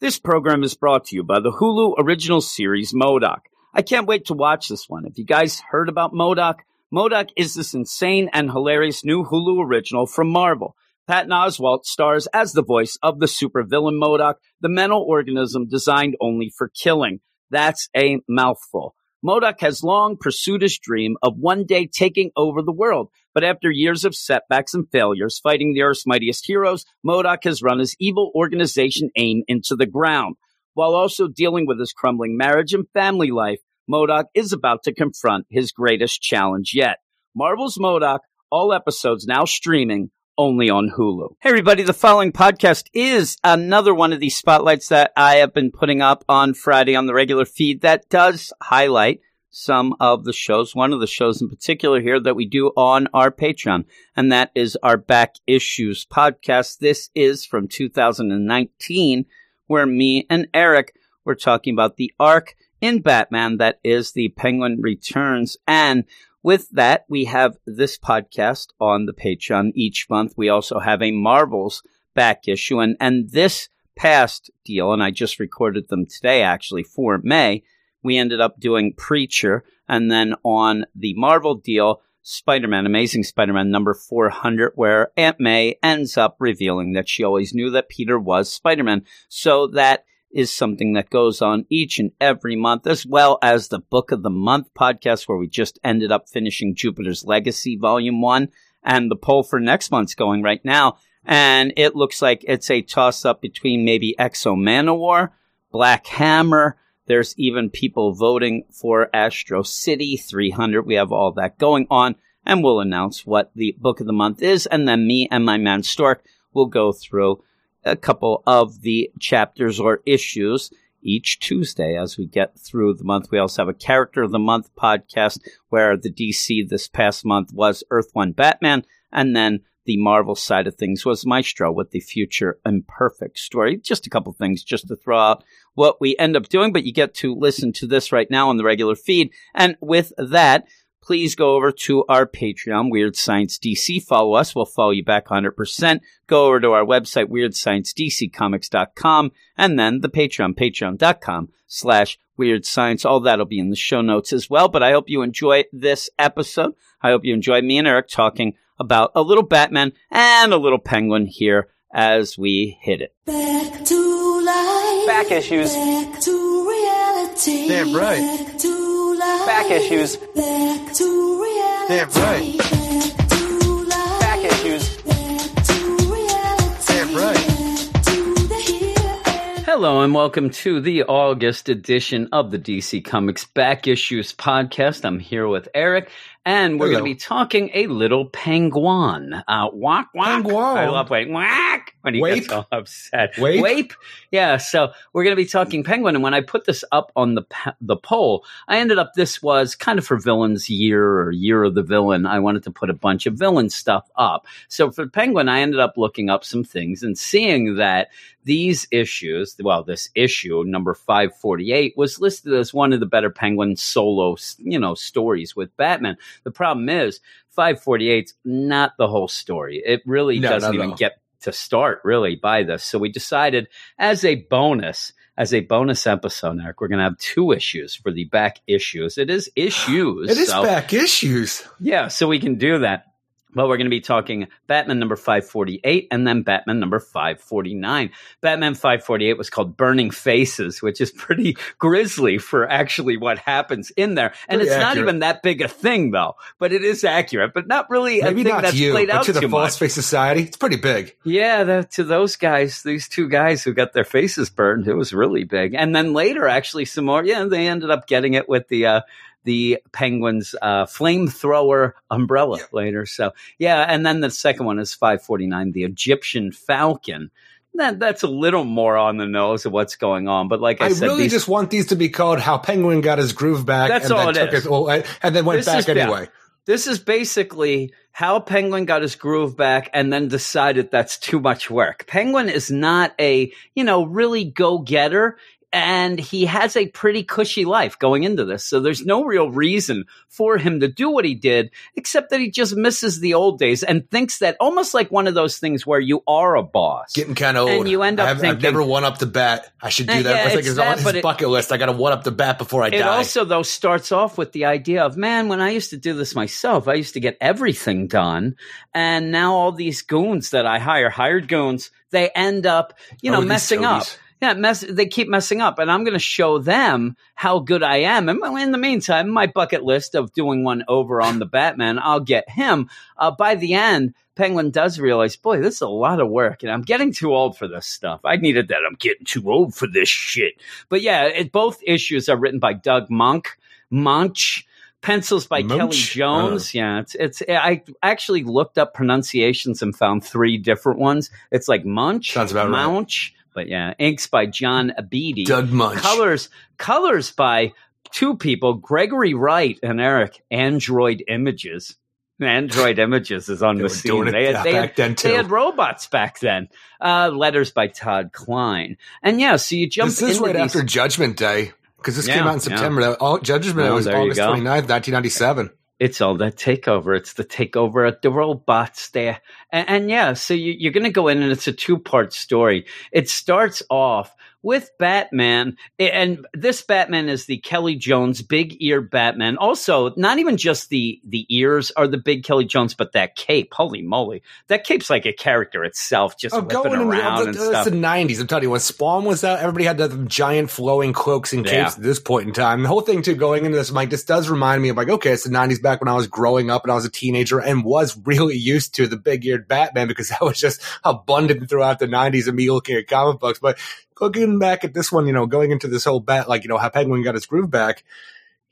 This program is brought to you by the Hulu original series MODOK. I can't wait to watch this one. Have you guys heard about MODOK? MODOK is this insane and hilarious new Hulu original from Marvel. Patton Oswalt stars as the voice of the supervillain MODOK, the mental organism designed only for killing. That's a mouthful. MODOK has long pursued his dream of one day taking over the world. But after years of setbacks and failures fighting the Earth's mightiest heroes, MODOK has run his evil organization AIM into the ground. While also dealing with his crumbling marriage and family life, MODOK is about to confront his greatest challenge yet. Marvel's MODOK, all episodes now streaming only on Hulu. Hey, everybody, the following podcast is another one of these spotlights that I have been putting up on Friday on the regular feed that does highlight some of the shows, one of the shows in particular here that we do on our Patreon, and that is our Back Issues podcast. This is from 2019, where me and Eric were talking about the arc in Batman that is the Penguin Returns. And with that, we have this podcast on the Patreon each month. We also have a Marvels back issue. And, and this past deal, and I just recorded them today actually for May, we ended up doing Preacher. And then on the Marvel deal, Spider Man, Amazing Spider Man number 400, where Aunt May ends up revealing that she always knew that Peter was Spider Man. So that is something that goes on each and every month, as well as the Book of the Month podcast, where we just ended up finishing Jupiter's Legacy Volume 1. And the poll for next month's going right now. And it looks like it's a toss up between maybe X-O Manowar, Black Hammer. There's even people voting for Astro City 300. We have all that going on. And we'll announce what the book of the month is. And then me and my man Stork will go through a couple of the chapters or issues each Tuesday as we get through the month. We also have a character of the month podcast where the DC this past month was Earth One Batman, and then the Marvel side of things was Maestro with the Future Imperfect story. Just a couple things just to throw out what we end up doing, but you get to listen to this right now on the regular feed. And with that, please go over to our Patreon, Weird Science DC. Follow us. We'll follow you back 100%. Go over to our website, WeirdScienceDCComics.com, and then the Patreon, patreon.com slash Weird Science. All that'll be in the show notes as well. But I hope you enjoy this episode. I hope you enjoy me and Eric talking about a little Batman and a little Penguin here as we hit it. Back to life. Back issues. Back to reality. Damn right. Back life. Back issues. Back to reality. Damn right. Back to life. Back issues. Back to reality. Damn right. Back to the here. Hello and welcome to the August edition of the DC Comics Back Issues podcast. I'm here with Eric, and we're going to be talking a little penguin. Uh, whack, whack. Penguin. I love wait, whack when he gets all upset. Wape? Wape. Yeah. So we're going to be talking penguin, and when I put this up on the the poll, I ended up this was kind of for villains year or year of the villain. I wanted to put a bunch of villain stuff up. So for penguin, I ended up looking up some things and seeing that these issues, well, this issue number 548 was listed as one of the better penguin solo, you know, stories with Batman. The problem is 548's not the whole story. It really No, doesn't even all. get to start really by this. So we decided as a bonus, as a bonus episode, Eric, we're going to have two issues for the back issues. It is issues. It is so- back issues. yeah, so we can do that. But we're going to be talking Batman number 548 and then Batman number 549. Batman 548 was called Burning Faces, which is pretty grisly for actually what happens in there. And Pretty it's not even that big a thing, though, but it is accurate, but not really Maybe a thing not that's you, played out to the too False much. Face Society, it's pretty big. Yeah, that, to those guys, these two guys who got their faces burned, it was really big. And then later, actually, some more. Yeah, they ended up getting it with the uh, the Penguins uh, flamethrower umbrella Yeah. later. So yeah, and then the second one is 549, the Egyptian Falcon. That that's a little more on the nose of what's going on. But like I, said, I, said, really these, just want these to be called "How Penguin Got His Groove Back." That's and all then it took is. His, oh, and then went This back anyway. This is basically how Penguin got his groove back and then decided that's too much work. Penguin is not a, you know, really go getter. And he has a pretty cushy life going into this. So there's no real reason for him to do what he did, except that he just misses the old days and thinks that almost like one of those things where you are a boss. Getting kind of old. And you end up I've, I've never won up the bat. I should do Uh, that. yeah, I think it's that, on his but it- bucket list. I got to one up the bat before I It die. also though starts off with the idea of man, when I used to do this myself, I used to get everything done, and now all these goons that I hire, hired goons, they end up, you know, Oh, messing up. Yeah, mess. They keep messing up, and I'm going to show them how good I am. And in the meantime, my bucket list of doing one over on the Batman, I'll get him. Uh, by the end, Penguin does realize, boy, this is a lot of work, and I'm getting too old for this stuff. I needed that. I'm getting too old for this shit. But yeah, it, both issues are written by Doug Monk, Munch. Pencils by Kelly Munch? Jones. Yeah, it's it's. I actually looked up pronunciations and found three different ones. It's like Munch, Sounds about. Munch, but yeah, inks by John Beatty. Doug Munch. Colors colors by two people, Gregory Wright and Eric Android Images. Android Images is on the scene. They had, they, back had, then, they had robots back then. Uh, letters by Todd Klein. And yeah, so you jump This is right these- after Judgment Day because this Yeah, came out in. September. That- All, Judgment Day Oh, was August go. 29th, 1997. It's all that takeover. It's the takeover the robots there. And, and yeah, so you, you're going to go in and it's a two part story. It starts off with Batman, and this Batman is the Kelly Jones big ear Batman. Also, not even just the the ears are the big Kelly Jones, but that cape. Holy moly, that cape's like a character itself, just Oh, whipping going in oh, around the, and oh, that's stuff. the 90s. I'm telling you, when Spawn was out, everybody had the giant flowing cloaks and capes Yeah. at this point in time. The whole thing, too, going into this, Mike, this does remind me of like, okay, it's the 90s back when I was growing up and I was a teenager and was really used to the big eared Batman because that was just abundant throughout the 90s of me looking at comic books. But looking back at this one, you know, going into this whole bat, like, you know, how Penguin got his groove back.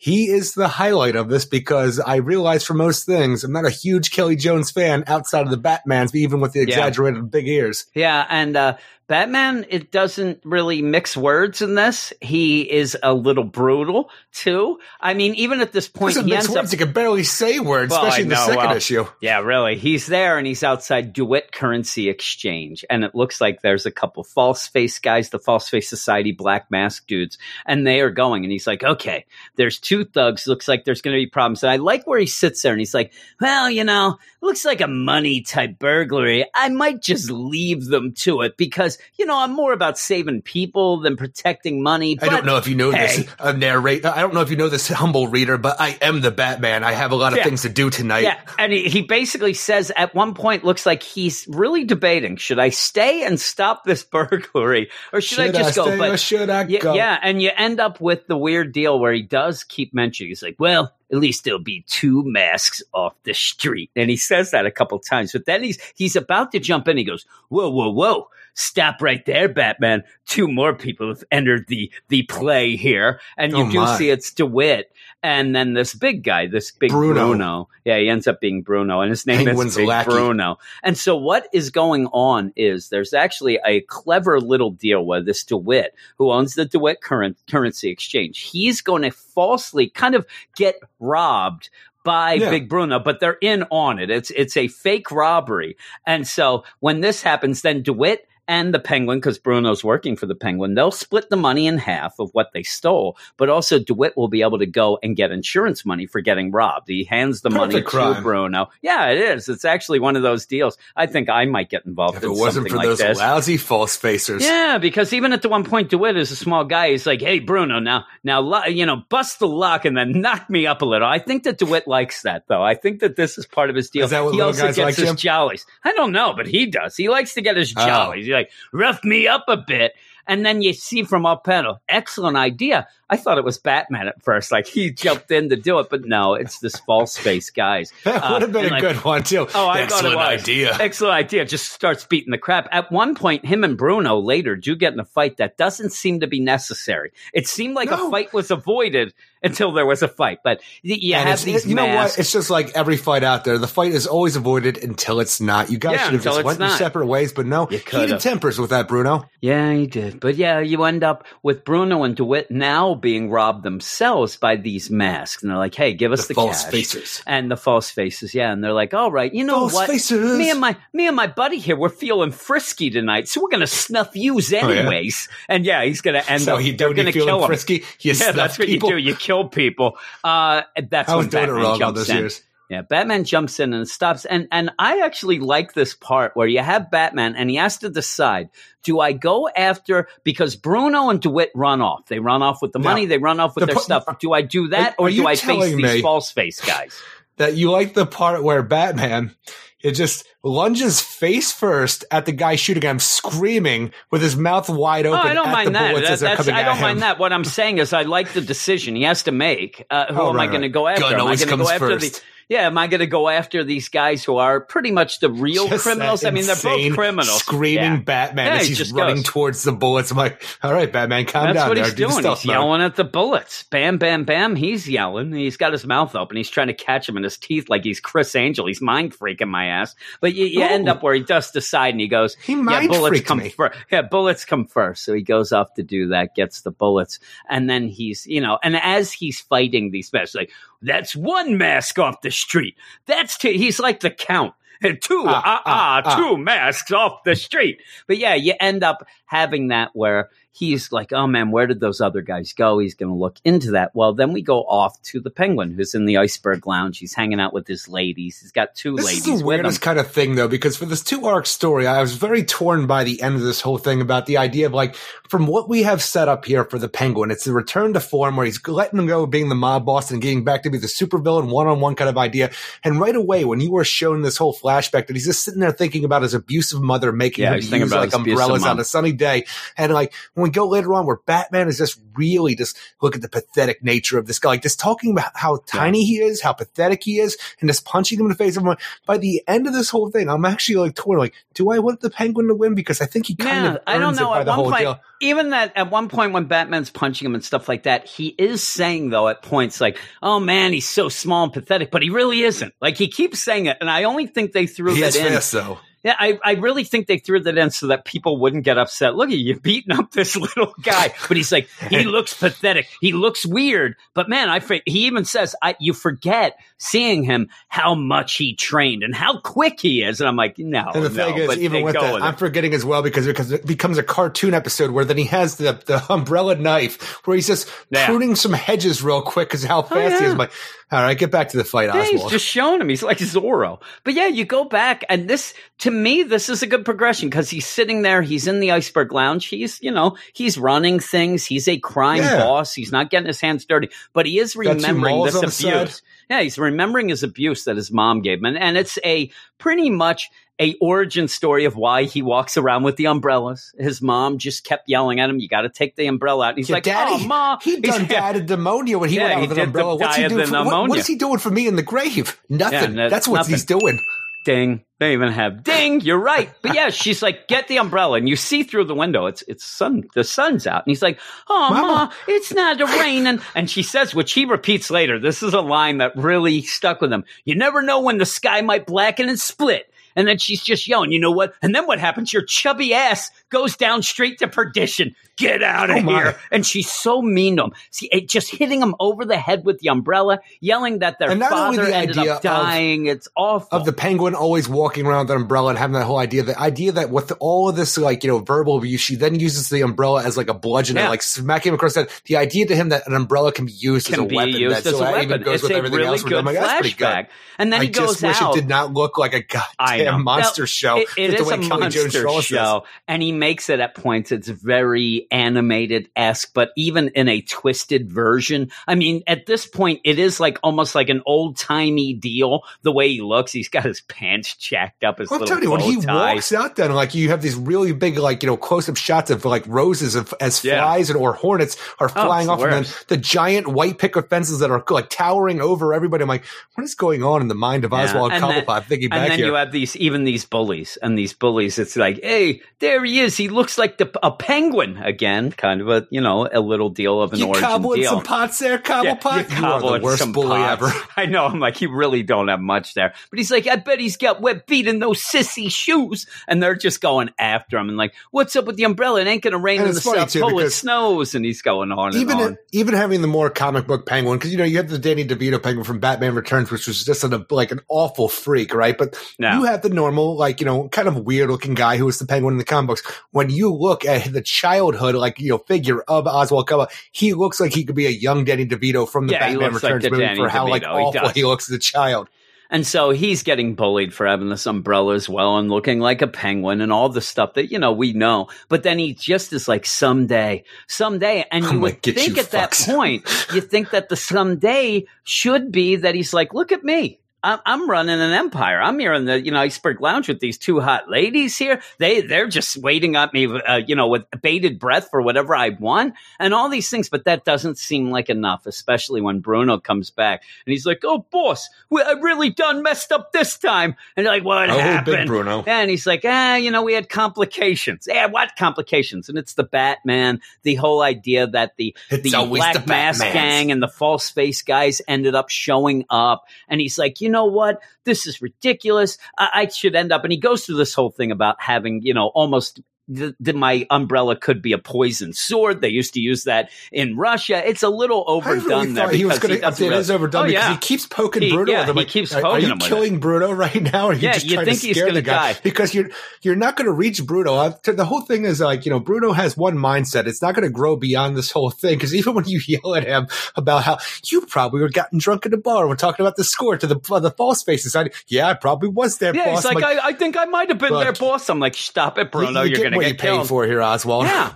He is the highlight of this because I realize for most things, I'm not a huge Kelly Jones fan outside of the Batmans, even with the exaggerated big ears. Yeah, and uh, Batman, it doesn't really mix words in this. He is a little brutal too. I mean, even at this point, he ends words. up. You can barely say words, Well, especially I in the know, second well, issue. Yeah, really. He's there and he's outside DeWitt Currency Exchange. And it looks like there's a couple false face guys, the False Face Society black mask dudes, and they are going. And he's like, okay, there's two thugs. Looks like there's going to be problems. And I like where he sits there and he's like, well, you know, looks like a money type burglary. I might just leave them to it because, you know, I'm more about saving people than protecting money. I don't know if you know hey. this uh, narrate. I don't know if you know this humble reader, but I am the Batman. I have a lot of Yeah. things to do tonight. Yeah, and he, he basically says at one point, looks like he's really debating: should I stay and stop this burglary, or should, I Should just go? stay or should I yeah, go? yeah, and you end up with the weird deal where he does keep mentioning. He's like, "Well, at least there'll be two masks off the street," and he says that a couple times. But then he's he's about to jump in. He goes, "Whoa, whoa, whoa!" Stop right there, Batman. Two more people have entered the the play here, and you Oh, do see it's DeWitt, and then this big guy, this big Bruno. Bruno. Yeah, he ends up being Bruno, and his name Penguin's is Big lackey. Bruno. And so, what is going on is there's actually a clever little deal where this DeWitt, who owns the DeWitt current currency exchange, he's going to falsely kind of get robbed by Yeah. Big Bruno, but they're in on it. It's it's a fake robbery, and so when this happens, then DeWitt and the Penguin, because Bruno's working for the Penguin, they'll split the money in half of what they stole. But also, DeWitt will be able to go and get insurance money for getting robbed. He hands the money to. Bruno. Yeah, it is. It's actually one of those deals. I think I might get involved If in it wasn't for like those this. lousy false facers. Yeah, because even at the one point, DeWitt is a small guy. He's like, "Hey, Bruno, now, now, you know, bust the lock and then knock me up a little." I think that DeWitt likes that, though. I think that this is part of his deal. Is that what he also guys gets like, his Jim? jollies. I don't know, but he does. He likes to get his Oh. jollies. He's like, rough me up a bit. And then you see from our panel, excellent idea. I thought it was Batman at first, like he jumped in to do it, but no, it's this false face guys. That Uh, would have been and a like- good one too. Oh, I Excellent thought it was. idea. Excellent idea. Just starts beating the crap. At one point, him and Bruno later do get in a fight that doesn't seem to be necessary. It seemed like No. a fight was avoided, until there was a fight. But y- you And have it's- these you know what? It's just like every fight out there. The fight is always avoided until it's not. You guys Yeah, should have just went your separate ways, but no. You. Heated tempers with that, Bruno. Yeah, he did. But yeah, you end up with Bruno and DeWitt now being robbed themselves by these masks. And they're like, hey, give us The the, false cash. faces. And the false faces, yeah. And they're like, all right, you know False what? faces. Me and my me and my buddy here, we're feeling frisky tonight, so we're gonna snuff yous Oh, yeah? anyways. And yeah, he's gonna end So up you do they're gonna kill him. frisky, you yeah, that's what people. you do. You kill people. Uh, that's I was when doing it Batman wrong all jumps those in. years. Yeah, Batman jumps in and stops. And and I actually like this part where you have Batman and he has to decide, do I go after because Bruno and DeWitt run off. They run off with the Now, money, they run off with the their po- stuff. Do I do that Are- or are do I face these false face guys? That you like the part where Batman it just lunges face first at the guy shooting him, screaming with his mouth wide Oh, open. I don't at mind the that. That- that's- I don't mind that. What I'm saying is, I like the decision he has to make. Uh, who Oh, am right, I going to go after? Gun am I always going to go comes after first. the? Yeah, am I going to go after these guys who are pretty much the real Just criminals? I mean, they're both criminals. Screaming Yeah. Batman Yeah, as he's just running goes. towards the bullets. I'm like, all right, Batman, calm That's down That's what he's Do doing. He's mode. yelling at the bullets. Bam, bam, bam. He's yelling. He's got his mouth open. He's trying to catch him in his teeth like he's Criss Angel. He's mind freaking my ass. But you, you end up where he does decide and he goes, He yeah, bullets come me. first. Yeah, bullets come first. So he goes off to do that, gets the bullets, and then he's, you know, and as he's fighting these masks, like that's one mask off the street. That's two. He's like the count. And two, Ah, ah, ah, ah, ah. two masks off the street. But yeah, you end up having that where he's like, oh man, where did those other guys go? He's going to look into that. Well, then we go off to the penguin who's in the iceberg lounge. He's hanging out with his ladies. He's got two This ladies This is the weirdest kind of thing, though, because for this two arc story, I was very torn by the end of this whole thing about the idea of like, from what we have set up here for the Penguin, it's the return to form where he's letting him go being the mob boss and getting back to be the supervillain one on one kind of idea. And right away, when you were shown this whole flashback, that he's just sitting there thinking about his abusive mother making Yeah, him use like umbrellas on a sunny day. And like, when we go later on, where Batman is just really just look at the pathetic nature of this guy, like just talking about how tiny he is, how pathetic he is, and just punching him in the face. Everyone, by the end of this whole thing, I'm actually like torn. Like, do I want the Penguin to win? Because I think he kind Yeah, of I don't know. At one point, deal. even that at one point when Batman's punching him and stuff like that, he is saying though at points like, "Oh man, he's so small and pathetic," but he really isn't. Like he keeps saying it, and I only think they threw He that in. fast though. I, I really think they threw that in so that people wouldn't get upset. Look at you beating up this little guy, but he's like, he looks pathetic. He looks weird, but man, I he even says, I, you forget seeing him how much he trained and how quick he is, and I'm like, no, And the no, thing is, but even with that, with I'm it. forgetting as well because because it becomes a cartoon episode where then he has the the umbrella knife where he's just Yeah. pruning some hedges real quick because how oh, fast he yeah. is. I'm like, all right, get back to the fight, Yeah, he's Oswald. just showing him. He's like Zorro. But yeah, you go back, and this, to me, this is a good progression because he's sitting there. He's in the iceberg lounge. He's, you know, he's running things. He's a crime Yeah. boss. He's not getting his hands dirty, but he is remembering this on the side. abuse. Yeah, he's remembering his abuse that his mom gave him. And, and it's a pretty much a origin story of why he walks around with the umbrellas. His mom just kept yelling at him, you got to take the umbrella out. And he's Yeah, like, oh, Daddy, oh, ma. he done He's- died of pneumonia when he Yeah, went out with an the umbrella. What's he doing? For, what, what pneumonia. is he doing for me in the grave? Nothing. no, That's what nothing. he's doing. Ding. They even have ding. You're right. But yeah, she's like, get the umbrella, and you see through the window. It's it's sun. The sun's out, and he's like, oh Mama. ma, it's not raining. And she says, which he repeats later. This is a line that really stuck with him. You never know when the sky might blacken and split. And then she's just yelling, you know what? And then what happens? Your chubby ass goes down straight to perdition. Get out of Oh, here. And she's so mean to him. See, it just hitting him over the head with the umbrella, yelling that their And not only the ended idea up of- dying. it's awful. Of the penguin always walking around with an umbrella and having that whole idea, the idea that with all of this, like, you know, verbal abuse, she then uses the umbrella as like a bludgeon Yeah. and like smack him across the head. The idea to him that an umbrella can be used as can a be weapon. used that, as so a weapon. even goes it's with a everything really else. good like, flashback. good. And then I he goes just wish it did not look like a goddamn monster Now, show. It, it is the a way Kelly Jones monster show, and he makes it at points. It's very animated esque, but even in a twisted version. I mean, at this point, it is like almost like an old timey deal. The way he looks, he's got his pants jacked up, his Well, I'm telling you, when he tie. walks out, then like you have these really big, like you know, close-up shots of like roses of, as Yeah. Oh, flies and or hornets are oh, flying it's off, and then the giant white picket fences that are like towering over everybody. I'm like, what is going on in the mind of Yeah, Oswald and Cobblepot thinking and back then here? you have these even these bullies and these bullies it's like hey there he is. He looks like the, a penguin again, kind of a you know a little deal of an You origin cobbling deal. some pots there, Cobblepot? Yeah, you are the worst bully pots. ever. I know. I'm like, you really don't have much there. But he's like, I bet he's got wet feet in those sissy shoes. And they're just going after him and like, what's up with the umbrella? It ain't going to rain And in the it's funny, South Pole. It snows. And he's going on even and on. even having the more comic book penguin because you know you have the Danny DeVito penguin from Batman Returns, which was just an, like an awful freak, right? But No. you have the normal, like you know, kind of weird looking guy who was the penguin in the comic books. When you look at the childhood, like you know, figure of Oswald Cobblepot, he looks like he could be a young Danny DeVito from the Yeah, Batman like Returns the movie Danny for how like DeVito. He awful does. he looks as a child. And so he's getting bullied for having this umbrella as well and looking like a penguin and all the stuff that, you know, we know. But then he just is like, someday, someday. And you would think you at that point, you think that the someday should be that he's like, look at me. I'm, I'm running an empire. I'm here in the you know iceberg lounge with these two hot ladies here. They they're just waiting at me, uh, you know, with bated breath for whatever I want and all these things. But that doesn't seem like enough, especially when Bruno comes back and he's like, "Oh, boss, we, I really done messed up this time." And like, "What Oh, happened?" Bruno. And he's like, "Ah, you know, we had complications. Yeah, what complications?" And it's the Batman. The whole idea that the It's the Black the Mask gang and the false face guys ended up showing up. And he's like, you know what? This is ridiculous. I, I should end up. And he goes through this whole thing about having, you know, almost. The, my umbrella could be a poison sword. They used to use that in Russia. It's a little I overdone really there he was going to update really- overdone Oh, because yeah. he keeps poking He- Bruno. yeah, he Like, keeps are, are poking you killing Bruno right now? Or are you Yeah, just you trying think to scare the guy? die. Because you're you're not going to reach Bruno. Uh, The whole thing is like you know Bruno has one mindset. It's not going to grow beyond this whole thing. Because even when you yell at him about how you probably were gotten drunk at the bar, and we're talking about the score to the uh, the false faces. I, yeah, I probably was there. Yeah, boss. he's like, I'm I, I think I might have been there, boss. I'm like, stop it, Bruno. you are going to what you killed. for here, Oswald. Yeah.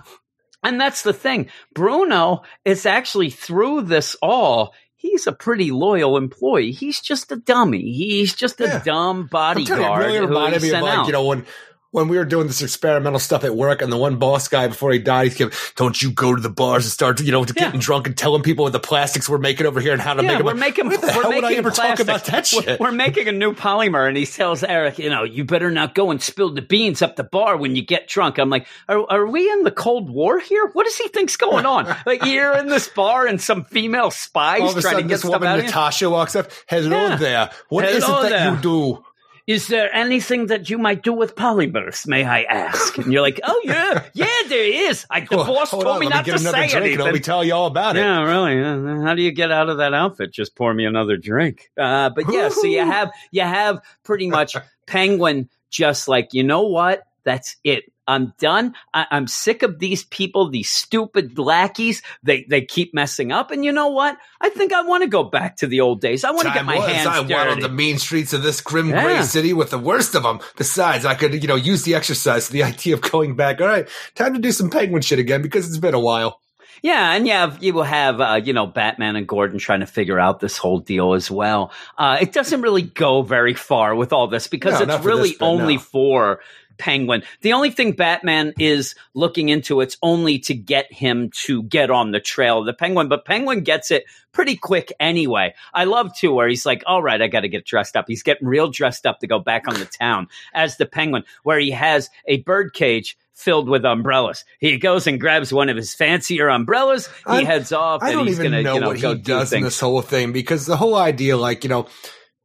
And that's the thing. Bruno is actually through this all. He's a pretty loyal employee. He's just a dummy. He's just a Yeah. dumb you, bodyguard. it really who reminded he me of sent like out. you know when when we were doing this experimental stuff at work, and the one boss guy before he died, he's giving, "Don't you go to the bars and start you know Yeah. getting drunk and telling people what the plastics we're making over here and how to yeah, make them." we're making Where the we're hell making would I ever plastic. talk about that We're- shit? We're, making a new polymer, and he tells Eric, you know, you better not go and spill the beans up the bar when you get drunk. I'm like, are, are we in the Cold War here? What does he think's going on? like you're in this bar and some female spies All of a trying to get this stuff woman out? Natasha walks up. Hello Yeah. there. What is Hello it that there. you do? Is there anything that you might do with polymers, may I ask? And you're like, oh yeah, yeah, there is. I, the Well, boss told on, me not get to say anything. Let me tell you all about it. Yeah, really. How do you get out of that outfit? Just pour me another drink. Uh, but yeah, so you have you have pretty much Penguin just like you know what? That's it. I'm done. I- I'm sick of these people, these stupid lackeys. They they keep messing up, and you know what? I think I want to go back to the old days. I want to get my was, hands I dirty. on the mean streets of this grim Yeah. gray city with the worst of them. Besides, I could, you know, use the exercise. The idea of going back. All right, time to do some penguin shit again because it's been a while. Yeah, and you have you will have uh, you know Batman and Gordon trying to figure out this whole deal as well. Uh, it doesn't really go very far with all this because No, it's for this really only no. for Penguin. The only thing Batman is looking into it's only to get him to get on the trail of the Penguin, but Penguin gets it pretty quick anyway. I love too where he's like, "All right, I got to get dressed up." He's getting real dressed up to go back on the town as the Penguin, where he has a bird cage filled with umbrellas. He goes and grabs one of his fancier umbrellas. He I- heads off, I and don't he's even gonna know you know what go he do does in this whole thing because the whole idea, like you know,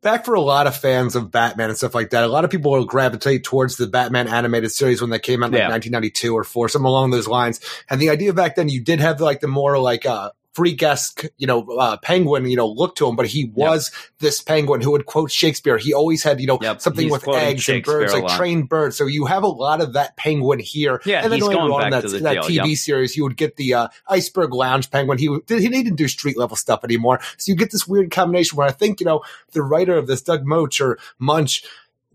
back for a lot of fans of Batman and stuff like that, a lot of people will gravitate towards the Batman animated series when they came out in like Yeah. 1992 or four, something along those lines. And the idea back then, you did have like the more like uh freak esque, you know, uh, penguin, you know, look to him, but he was this penguin who would quote Shakespeare. He always had, you know, Yep, something he's with eggs and birds, like trained birds. So you have a lot of that penguin here. Yeah, and then he's later going on back that, that deal, TV yep. series, you would get the uh, iceberg lounge penguin. He, he didn't do street level stuff anymore. So you get this weird combination where I think, you know, the writer of this, Doug Moach or Munch,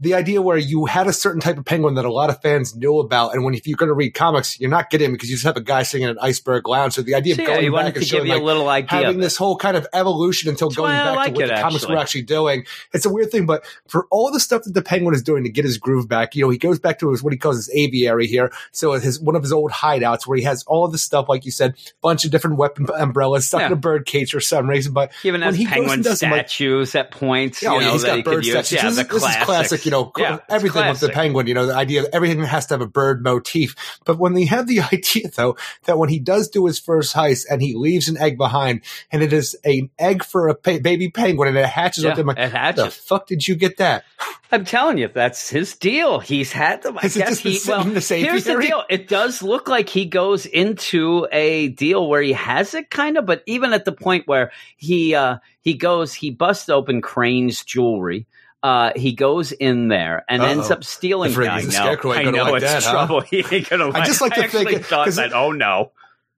the idea where you had a certain type of penguin that a lot of fans knew about, and when if you're going to read comics, you're not getting because you just have a guy singing in an iceberg lounge. So the idea So, of yeah, going he back and showing you a like, little idea. having this whole kind of evolution until That's going back like to what it, the comics were actually doing. It's a weird thing, but for all the stuff that the Penguin is doing to get his groove back, you know, he goes back to his what he calls his aviary here. So his one of his old hideouts where he has all of this stuff, like you said, bunch of different weapon umbrellas stuck Yeah. in a bird cage for some reason. But even when he goes penguin and does them, like- statues at points. Oh, yeah, you know, he's that got he bird statues. Yeah, this, the is- this is classic, you know, Yeah, everything with the penguin, you know, the idea that everything has to have a bird motif. But when they have the idea, though, that when he does do his first heist and he leaves an egg behind and it is an egg for a pa- baby penguin and it hatches Yeah, with him, like, it how the fuck did you get that? I'm telling you, that's his deal. He's had them. I Is guess he. the Well, the here's the deal. It does look like he goes into a deal where he has it, kind of. But even at the point where he uh, he goes, he busts open Crane's jewelry. Uh, he goes in there and Uh-oh. ends up stealing. The I the know, scarecrow I know like it's that, huh? trouble. He ain't gonna. Like, just like to actually think- thought 'cause- that. Oh no.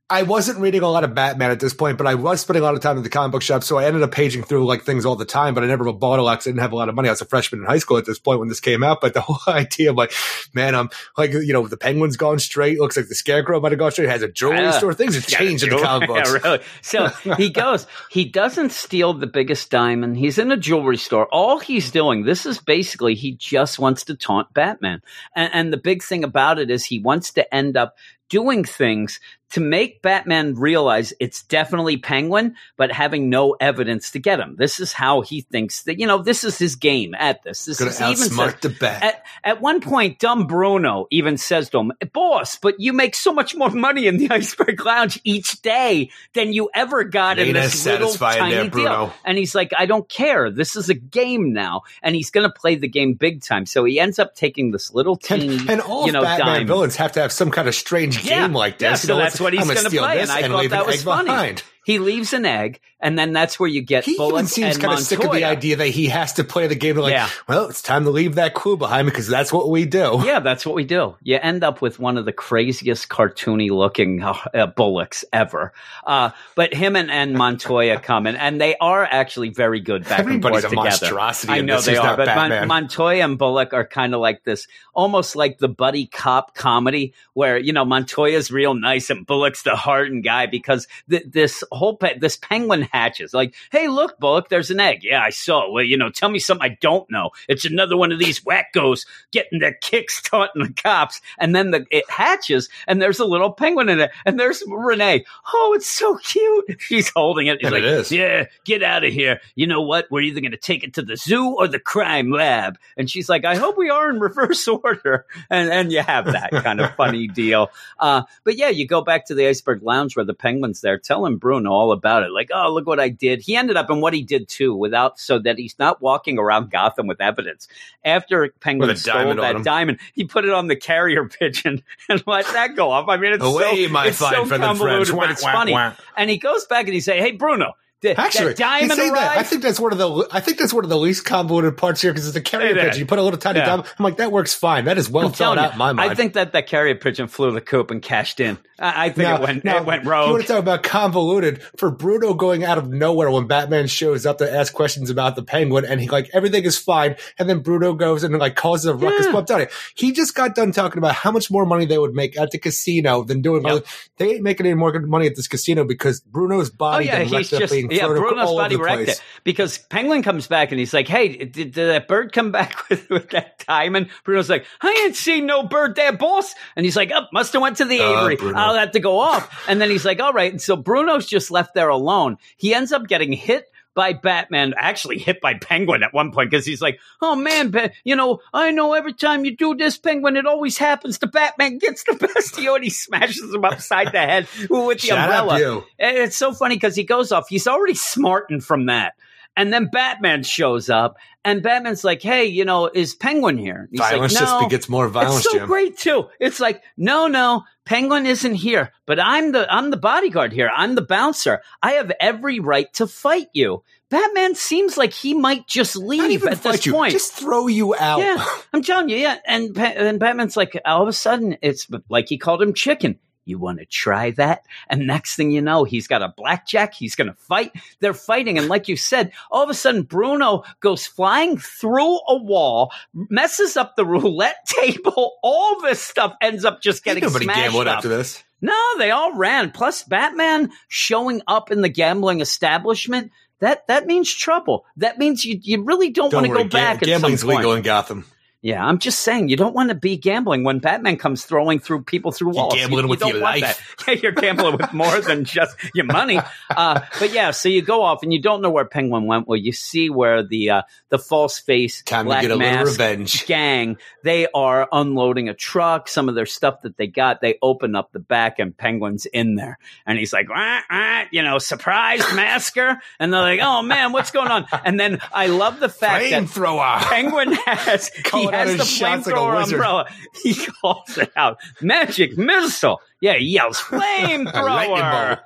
I wasn't reading a lot of Batman at this point, but I was spending a lot of time in the comic book shop, so I ended up paging through like things all the time. But I never bought a lot 'cause I didn't have a lot of money. I was a freshman in high school at this point when this came out. But the whole idea of like, man, I'm like, you know, the penguin's gone straight. Looks like the scarecrow might have gone straight. Has a jewelry Yeah. store. Things have changed in the comic books. Yeah, really. So he goes, he doesn't steal the biggest diamond. He's in a jewelry store. All he's doing, this is basically, he just wants to taunt Batman. And, and the big thing about it is he wants to end up doing things to make Batman realize it's definitely Penguin, but having no evidence to get him. This is how he thinks that, you know, this is his game at this. This Gonna is even says- the bat. at, at one point, dumb Bruno even says to him, Boss, but you make so much more money in the Iceberg Lounge each day than you ever got in this little tiny there, deal. And he's like, I don't care. This is a game now. And he's going to play the game big time. So he ends up taking this little teeny, And, and all you know, Batman villains have to have some kind of strange Yeah, game like yeah, this. so You know, that's what he's gonna gonna play, and I thought that was funny. behind. He leaves an egg, and then that's where you get He Bullock even seems and kind of sick of the idea that he has to play the game. Like, Yeah. well, it's time to leave that clue behind because that's what we do. Yeah, that's what we do. You end up with one of the craziest cartoony looking uh, uh, bullocks ever. Uh, but him and, and Montoya come in, and they are actually very good back Everybody's and a forth together. monstrosity I know they are, but Mon- Montoya and Bullock are kind of like this, almost like the buddy cop comedy, where you know Montoya's real nice and Bullock's the hardened guy because th- this whole pe- this penguin hatches. Like, hey, look, Bullock, there's an egg. Yeah, I saw. it. Well, you know, tell me something I don't know. It's another one of these wackos getting their kicks taunting the cops, and then the it hatches, and there's a little penguin in it, and there's Renee. Oh, it's so cute. She's holding it. Like, it is. yeah, get out of here. You know what? We're either going to take it to the zoo or the crime lab. And she's like, I hope we are in reverse order. And and you have that kind of funny deal. Uh, but yeah, you go back to the Iceberg Lounge where the penguin's there, telling Bruno all about it. Like, oh, look what I did. He ended up in what he did too, without so that he's not walking around Gotham with evidence. After Penguin stole diamond that diamond, he put it on the carrier pigeon and let that go off. I mean, it's Away, so, my it's so convoluted, but it's funny. And he goes back and he say, "Hey, Bruno, did Actually, that diamond say that. I think that's one of the. I think that's one of the least convoluted parts here because it's a carrier pigeon. You put a little tiny Yeah. diamond. I'm like, that works fine. That is well I'm thought out you, in my mind. I think that that carrier pigeon flew the coop and cashed in. I, I think Now- it went now, it went rogue. You want to talk about convoluted for Bruno going out of nowhere when Batman shows up to ask questions about the Penguin, and he like everything is fine, and then Bruno goes and like causes a ruckus. Yeah. But I'm he just got done talking about how much more money they would make at the casino than doing. Yep. They ain't making any more money at this casino because Bruno's body. Oh yeah, he's just being yeah. Bruno's body wrecked place. it because Penguin comes back and he's like, "Hey, did, did that bird come back with, with that diamond?" Bruno's like, "I ain't seen no bird there, boss." And he's like, "Oh, must have went to the Uh, Aviary. Bruno. I'll have to go off." And then he's like, "All right." And so Bruno's just left there alone. He ends up getting hit. By Batman, actually hit by Penguin at one point because he's like, "Oh man, you know, I know every time you do this, Penguin, it always happens. The Batman gets the best of you, and he smashes him upside the head with the Shut up, umbrella." you. And it's so funny because he goes off. He's already smarting from that. And then Batman shows up, and Batman's like, "Hey, you know, is Penguin here?" He's Violence like, just "No." begets more violence, it's so Jim. great too. It's like, no, no, Penguin isn't here, but I'm the I'm the bodyguard here. I'm the bouncer. I have every right to fight you. Batman seems like he might just leave at this you, point. just throw you out. Yeah, I'm telling you, yeah. And, and Batman's like, all of a sudden, it's like he called him chicken. You want to try that? And next thing you know, he's got a blackjack. He's going to fight. They're fighting. And like you said, all of a sudden, Bruno goes flying through a wall, messes up the roulette table. All this stuff ends up just getting Ain't nobody smashed gambled up. after this. No, they all ran. Plus, Batman showing up in the gambling establishment. That, that means trouble. That means you, you really don't, Don't want to go back. ga- gambling's legal in Gotham. Yeah, I'm just saying you don't want to be gambling when Batman comes throwing through people through walls. gambling with don't your life. that. Yeah, you're gambling with more than just your money. Uh, but yeah, so you go off and you don't know where Penguin went. Well, you see where the uh, the false face Time black mask revenge. gang they are unloading a truck. Some of their stuff that they got, they open up the back and Penguin's in there, and he's like, "Wah, wah," you know, surprise masker, and they're like, oh man, what's going on? And then I love the fact that Flamethrower. Penguin has he Calling out has the shots like flamethrower umbrella. He calls it out, magic missile. Yeah, he yells flamethrower.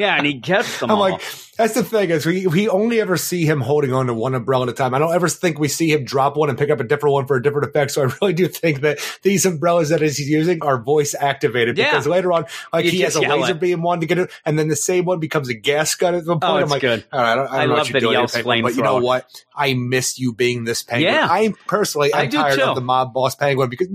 Yeah, and he gets them I'm all. like, that's the thing is we we only ever see him holding on to one umbrella at a time. I don't ever think we see him drop one and pick up a different one for a different effect. So I really do think that these umbrellas that he's using are voice activated Yeah. because later on, like You he has a laser it. beam one to get it, and then the same one becomes a gas gun at the oh, point. Oh, I'm like, good. all right, I don't, I don't I know love what that you're he doing, Penguin, but you know what? I miss you being this penguin. Yeah. I personally I am do tired too. of the mob boss penguin because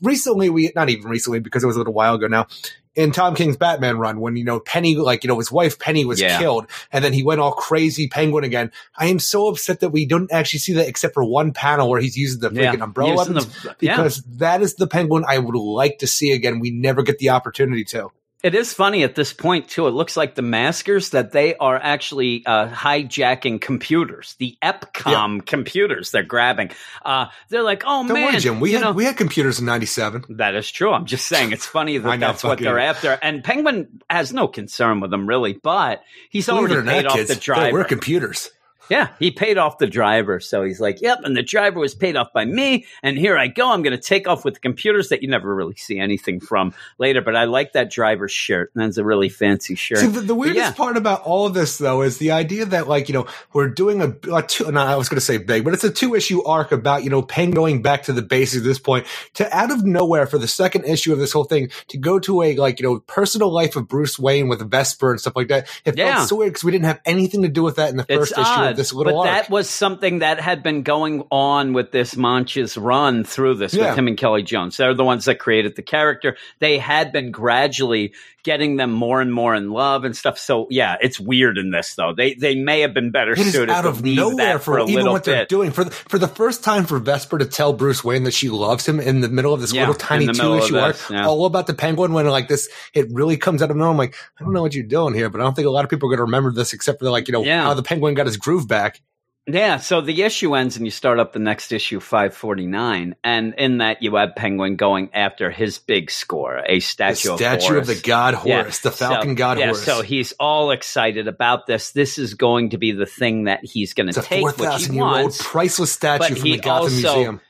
recently we not even recently because it was a little while ago now in Tom King's Batman run when you know Penny like you know his wife Penny was Yeah. killed and then he went all crazy penguin again. I am so upset that we don't actually see that except for one panel where he's using the freaking Yeah. umbrella the- yeah. because that is the penguin I would like to see again. We never get the opportunity to. It is funny at this point too. It looks like the maskers that they are actually uh, hijacking computers, the EPCOM computers. They're grabbing. Uh, they're like, "Oh Don't man, worry, Jim. We had know, we had computers in '97. That is true. I'm just saying it's funny that that's what they're after. And Penguin has no concern with them really, but he's Believe already paid not, off kids, the there We're computers. Yeah, he paid off the driver. So he's like, yep, and the driver was paid off by me. And here I go. I'm going to take off with the computers that you never really see anything from later. But I like that driver's shirt. That's a really fancy shirt. See, the, the weirdest yeah. part about all of this, though, is the idea that, like, you know, we're doing a, a two, no, I was going to say big, but it's a two issue arc about, you know, Penn going back to the basics at this point to out of nowhere for the second issue of this whole thing to go to a, like, you know, personal life of Bruce Wayne with Vesper and stuff like that. It Yeah. felt so weird because we didn't have anything to do with that in the first It's issue odd, this little but arc. that was something that had been going on with this Manch's run through this Yeah. with him and Kelly Jones. They're the ones that created the character. They had been gradually getting them more and more in love and stuff. So yeah, it's weird in this though. They they may have been better suited out to of nowhere that for, a even little what they're bit. doing for the, for the first time for Vesper to tell Bruce Wayne that she loves him in the middle of this Yeah, little tiny two issue arc, yeah. all about the Penguin. When like this, it really comes out of nowhere. I'm like, I don't know what you're doing here, but I don't think a lot of people are going to remember this except for like you know Yeah. how the Penguin got his groove back. Yeah, so the issue ends and you start up the next issue 549 and in that you have Penguin going after his big score, a The statue, statue of the Horus. god Yeah. Horus, the Falcon so, god yeah, Horus. So he's all excited about this. This is going to be the thing that he's going to take, four which he year old priceless statue from the Gotham also- Museum.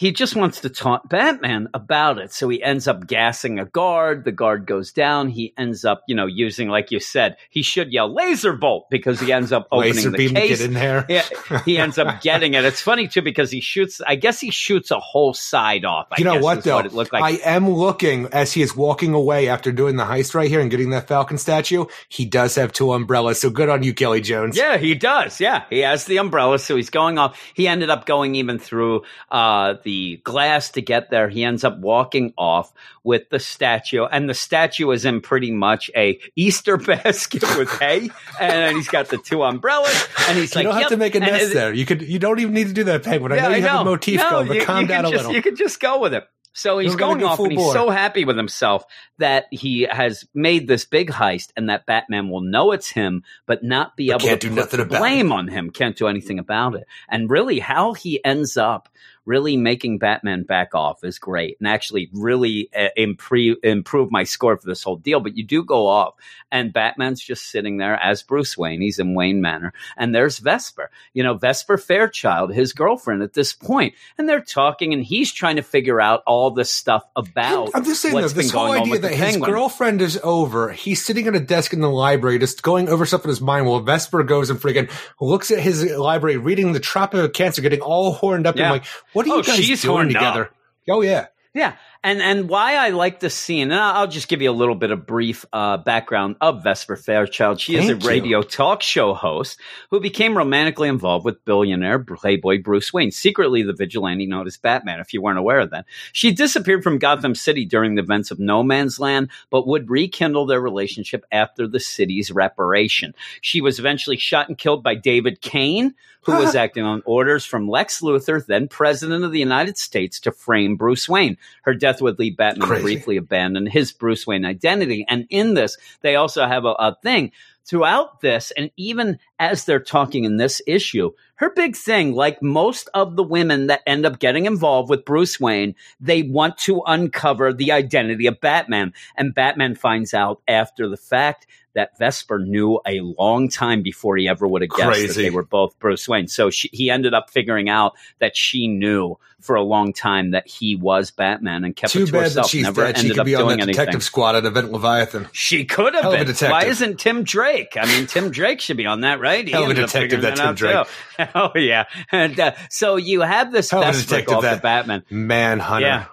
He just wants to taunt Batman about it. So he ends up gassing a guard. The guard goes down. He ends up, you know, using, like you said, he should yell laser bolt because he ends up opening Laser the beam case. get in there. Yeah, he ends up getting it. It's funny too because he shoots. I guess he shoots a whole side off. I You know guess what though? What it looked like. I am looking as he is walking away after doing the heist right here and getting that Falcon statue. He does have two umbrellas, so good on you, Kelly Jones. Yeah, he does. Yeah, he has the umbrella, so he's going off. He ended up going even through uh, the glass to get there. He ends up walking off with the statue, and the statue is in pretty much a Easter basket with hay, and he's got the two umbrellas, and he's You like, "You don't have "Yep." to make a nest it- there. You could. You don't even need to do that, Penguin. I know you have a motif No, going, but you- calm you down a just, little. You could just go with it. So he's You're going go off, and he's bore. so happy with himself that he has made this big heist, and that Batman will know it's him, but not be But able to do nothing about it. blame on him. Can't do anything about it. And really, how he ends up really making Batman back off is great, and actually really uh, improve improve my score for this whole deal. But you do go off, and Batman's just sitting there as Bruce Wayne. He's in Wayne Manor, and there's Vesper. You know, Vesper Fairchild, his girlfriend at this point, and they're talking, and he's trying to figure out all this stuff about. I'm just saying though, what's this whole idea that his Penguin. girlfriend is over. He's sitting at a desk in the library, just going over stuff in his mind. While Vesper goes and freaking looks at his library, reading the Tropic of Cancer, getting all horned up. Yeah. And like, what are you Oh, guys she's doing horned together? up. Oh yeah, Yeah. And and why I like this scene, and I'll just give you a little bit of brief uh, background of Vesper Fairchild. She is Thank a you. radio talk show host who became romantically involved with billionaire playboy Bruce Wayne, secretly the vigilante known as Batman. If you weren't aware of that, she disappeared from Gotham City during the events of No Man's Land, but would rekindle their relationship after the city's reparation. She was eventually shot and killed by David Cain, who was acting on orders from Lex Luthor, then president of the United States, to frame Bruce Wayne. Her death would lead Batman Crazy. briefly abandon his Bruce Wayne identity. And in this, they also have a, a thing throughout this, and even as they're talking in this issue, her big thing, like most of the women that end up getting involved with Bruce Wayne, they want to uncover the identity of Batman. And Batman finds out after the fact that Vesper knew a long time before he ever would have guessed that they were both Bruce Wayne. So she, he ended up figuring out that she knew for a long time that he was Batman and kept it to bad herself. that she's never dead. She ended could up be on doing that anything. detective squad at Event Leviathan. She could have Hell been. Why isn't Tim Drake? I mean, Tim Drake should be on that, right? He Hell of a detective, figuring that Tim out, too. Oh yeah, and uh, so you have this Hell of a detective, off the that Batman. Manhunter. Yeah.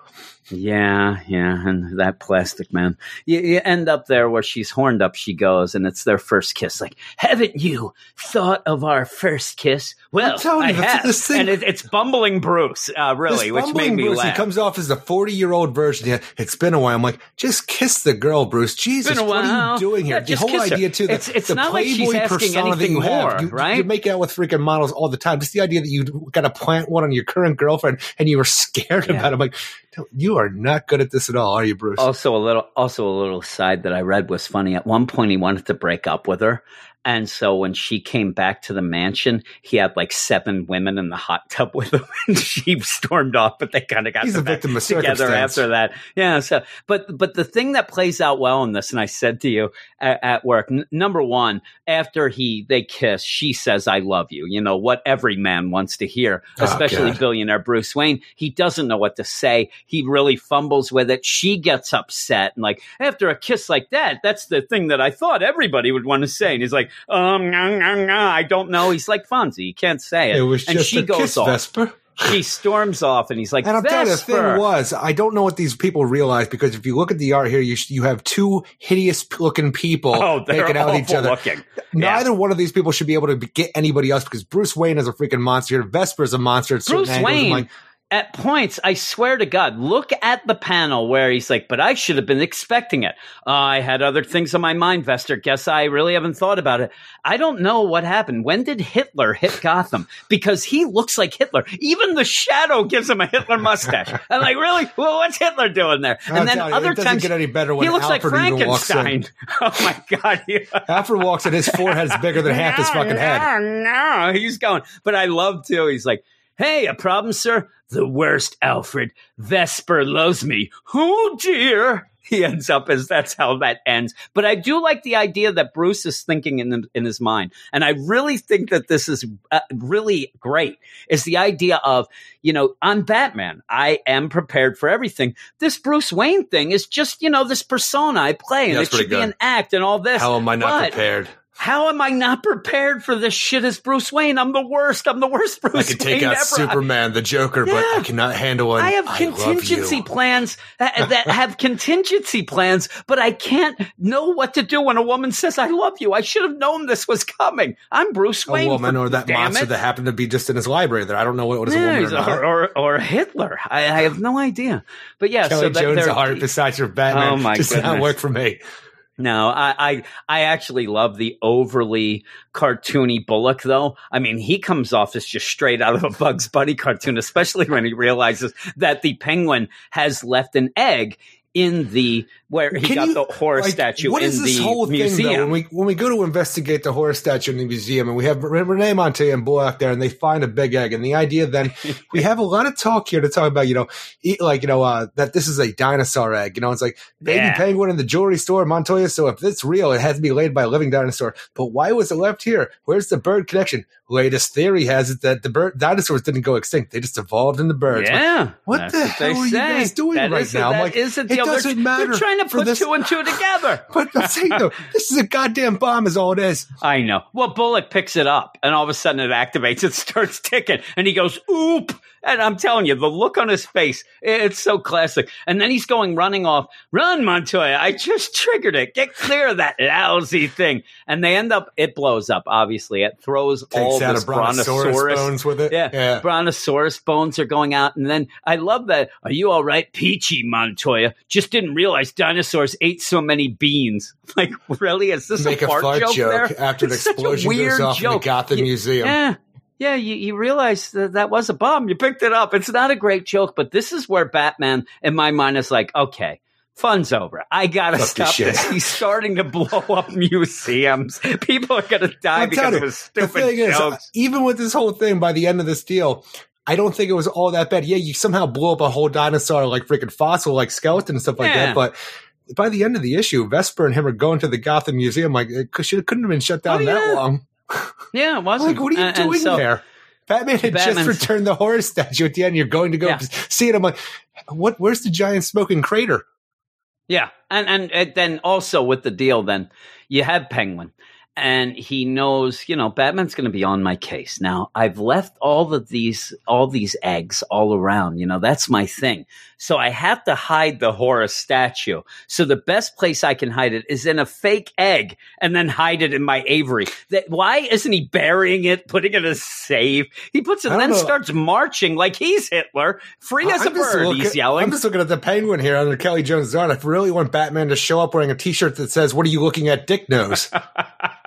Yeah, yeah, and that plastic man. You, you end up there where she's horned up. She goes, and it's their first kiss. Like, haven't you thought of our first kiss? Well, I you, have. this thing- and it, it's bumbling Bruce, uh, really, This which made me Bruce, laugh. He comes off as the 40 year old version. Yeah, it's been a while. I'm like, just kiss the girl, Bruce. Jesus, what are you doing here? Yeah, the whole her. idea, too, that It's- it's the not like Playboy asking persona that you have, more, you, right? you make out with freaking models all the time. Just the idea that you got to plant one on your current girlfriend and you were scared Yeah. about it. I'm like, you are not good at this at all, are you, Bruce? Also, a little, also a little side that I read was funny. At one point, he wanted to break up with her, and so when she came back to the mansion, he had like seven women in the hot tub with him, and she stormed off. But they kind of got He's a victim of together after that. Yeah. So, but but the thing that plays out well in this, and I said to you at, at work, n- number one, after he they kiss, she says, "I love you." You know what every man wants to hear, Oh, especially God. billionaire Bruce Wayne. He doesn't know what to say. He really fumbles with it. She gets upset and like after a kiss like that, that's the thing that I thought everybody would want to say. And he's like, um, nah, nah, nah, I don't know. He's like Fonzie. He can't say it. it was and just she a goes kiss, off. Vesper. She storms off, and he's like, And I'm telling you, the thing was, I don't know what these people realize because if you look at the art here, you you have two hideous looking people oh, making out with each other. looking. Neither one of these people should be able to get anybody else because Bruce Wayne is a freaking monster. Vesper is a monster. Bruce Wayne, like, at points, I swear to God, look at the panel where he's like, but I should have been expecting it. Uh, I had other things on my mind, Vesper. Guess I really haven't thought about it. I don't know what happened. When did Hitler hit Gotham? Because he looks like Hitler. Even the shadow gives him a Hitler mustache. I'm like, really? Well, what's Hitler doing there? I'll And then tell you, other times, get any better when he looks Alfred like even walks in. Frankenstein. Oh my God. Alfred walks in, his forehead's bigger than half his fucking head. no, no, he's going. But I love too. He's like, "Hey, a problem, sir? The worst, Alfred. Vesper loves me. Oh dear." He ends up as that's how that ends. But I do like the idea that Bruce is thinking in in his mind, and I really think that this is uh, really great. Is the idea of you know I'm Batman. I am prepared for everything. This Bruce Wayne thing is just you know this persona I play, and Yeah, it should be good. an act and all this. How am I not But- prepared? How am I not prepared for this shit as Bruce Wayne? I'm the worst. I'm the worst Bruce Wayne. I can take Wayne out ever. Superman, the Joker, but I cannot handle it. I have love contingency plans that, that have contingency plans, but I can't know what to do when a woman says, I love you. I should have known this was coming. I'm Bruce Wayne. A woman for- or that monster it. that happened to be just in his library there. I don't know what, what is a Yeah, woman or or, or, Hitler. I, I have no idea. But yeah, Kelley so that Jones' heart besides your Batman. Oh, my Just not work for me. No, I, I I actually love the overly cartoony Bullock though. I mean, he comes off as just straight out of a Bugs Bunny cartoon, especially when he realizes that the penguin has left an egg in the where he Can got you- the horror like, statue What in is this the whole museum. thing though? When we when we go to investigate the Horus statue in the museum, and we have Re- Renee Monte and Bullock there, and they find a big egg, and the idea then we have a lot of talk here to talk about, you know, eat, like you know uh, that this is a dinosaur egg. You know, it's like baby Yeah. penguin in the jewelry store, Montoya. So if it's real, it has to be laid by a living dinosaur. But why was it left here? Where's the bird connection? Latest theory has it that the bird dinosaurs didn't go extinct; they just evolved into birds. Like, yeah, what the they hell are you guys doing That right is- now? I'm like, isn't it the doesn't matter They're trying to put this- two and two together. But I'm saying though, this is a goddamn bomb, is all it is. I know. Well, Bullock picks it up, and all of a sudden it activates. It starts ticking, and he goes, "Oop!" And I'm telling you, the look on his face, it's so classic. And then he's going running off. Run, Montoya. I just triggered it. Get clear of that lousy thing. And they end up, it blows up, obviously. It throws all Takes out this brontosaurus, brontosaurus bones with it. yeah. yeah. Brontosaurus bones are going out. And then I love that. Are you all right? Peachy, Montoya. Just didn't realize dinosaurs ate so many beans. Like, really? Is this Make a a fart, fart joke, joke there? after an It's a explosion goes off in the joke. Gotham You- Museum. Yeah. Yeah, you, you realize that that was a bomb. You picked it up. It's not a great joke, but this is where Batman, in my mind, is like, okay, fun's over. I gotta Fuck stop shit. this. He's starting to blow up museums. People are gonna die I'm because telling of you, his the stupid thing is, jokes. even with this whole thing, by the end of this deal, I don't think it was all that bad. Yeah, you somehow blew up a whole dinosaur, like freaking fossil, like skeleton and stuff like Yeah. that. But by the end of the issue, Vesper and him are going to the Gotham Museum. Like, it should, couldn't have been shut down Oh, that long. Yeah, it wasn't. Like, what are you And- and doing so- there? Batman had Batman's- just returned the Horus statue at the end. You're going to go Yeah. see it. I'm like, what? Where's the giant smoking crater? Yeah, and, and and then also with the deal, then you have Penguin, and he knows, you know, Batman's going to be on my case. Now I've left all of these all these eggs all around. You know, that's my thing. So I have to hide the Horus statue. So the best place I can hide it is in a fake egg, and then hide it in my Aviary. That why isn't he burying it, putting it in a safe? He puts it, I and don't then know. starts marching like he's Hitler, free as a I'm just bird. he's yelling. I'm just looking at the penguin here under Kelley Jones' art. I really want Batman to show up wearing a T-shirt that says, "What are you looking at, Dick Nose?"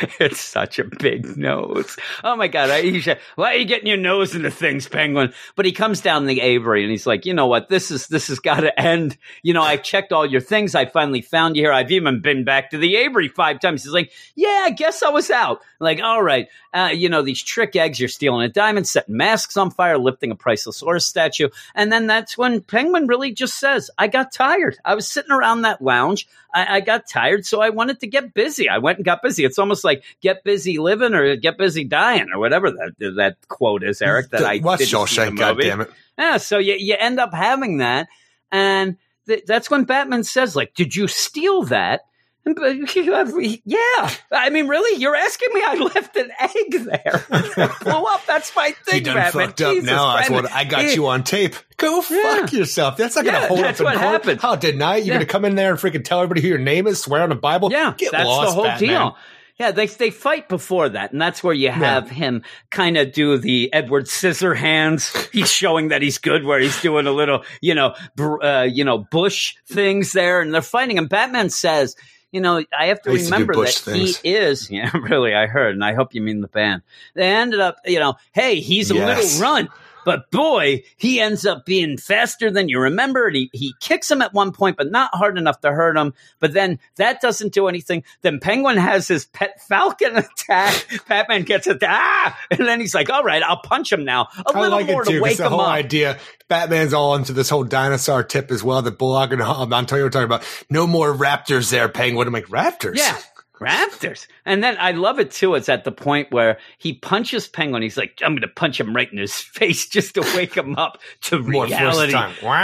it's such a big nose. Oh my god! I, why are you getting your nose into things, Penguin? But he comes down the Aviary and he's like, you know what? This is this has got to end. You know, I've checked all your things. I finally found you here. I've even been back to the Aviary five times. He's like, yeah, I guess I was out. like, all right, uh, you know these trick eggs. You're stealing a diamond, setting masks on fire, lifting a priceless horse statue, and then that's when Penguin really just says, I got tired. I was sitting around that lounge. I, I got tired, so I wanted to get busy. I went and got busy. It's almost like get busy living or get busy dying or whatever that that quote is, Eric. That I didn't the Shawshank, goddammit. Yeah, so you you end up having that, and th- that's when Batman says, like, "Did you steal that?" Yeah, I mean, really, you're asking me? I left an egg there. It blew up. That's my You thing, done Batman. fucked up Jesus now. Oswald. I got Yeah. you on tape. Go Yeah. fuck yourself. That's not going to Yeah, hold that's up in what court. happened. How deny it? You're Yeah. going to come in there and freaking tell everybody who your name is, swear on the Bible? Yeah, Get that's lost, the whole Batman. deal. Yeah, they they fight before that, and that's where you have him kind of do the Edward Scissorhands. He's showing that he's good, where he's doing a little, you know, br- uh, you know, Bush things there, and they're fighting. And Batman says, you know, I have to I used to remember that things. he is. Yeah, really, I heard, and I hope you mean the band. They ended up, you know, hey, he's a Yes. little runt. But boy, he ends up being faster than you remember. And he, he kicks him at one point, but not hard enough to hurt him. But then that doesn't do anything. Then Penguin has his pet falcon attack. Batman gets it. Ah! And then he's like, all right, I'll punch him now. A I little like more it too, to wake the him whole up. idea, Batman's all into this whole dinosaur tip as well that Bullock and Montoya were talking about. No more raptors there, Penguin. I'm like, raptors? Yeah. Raptors. And then I love it too. It's at the point where he punches Penguin. He's like, I'm going to punch him right in his face just to wake him up to reality.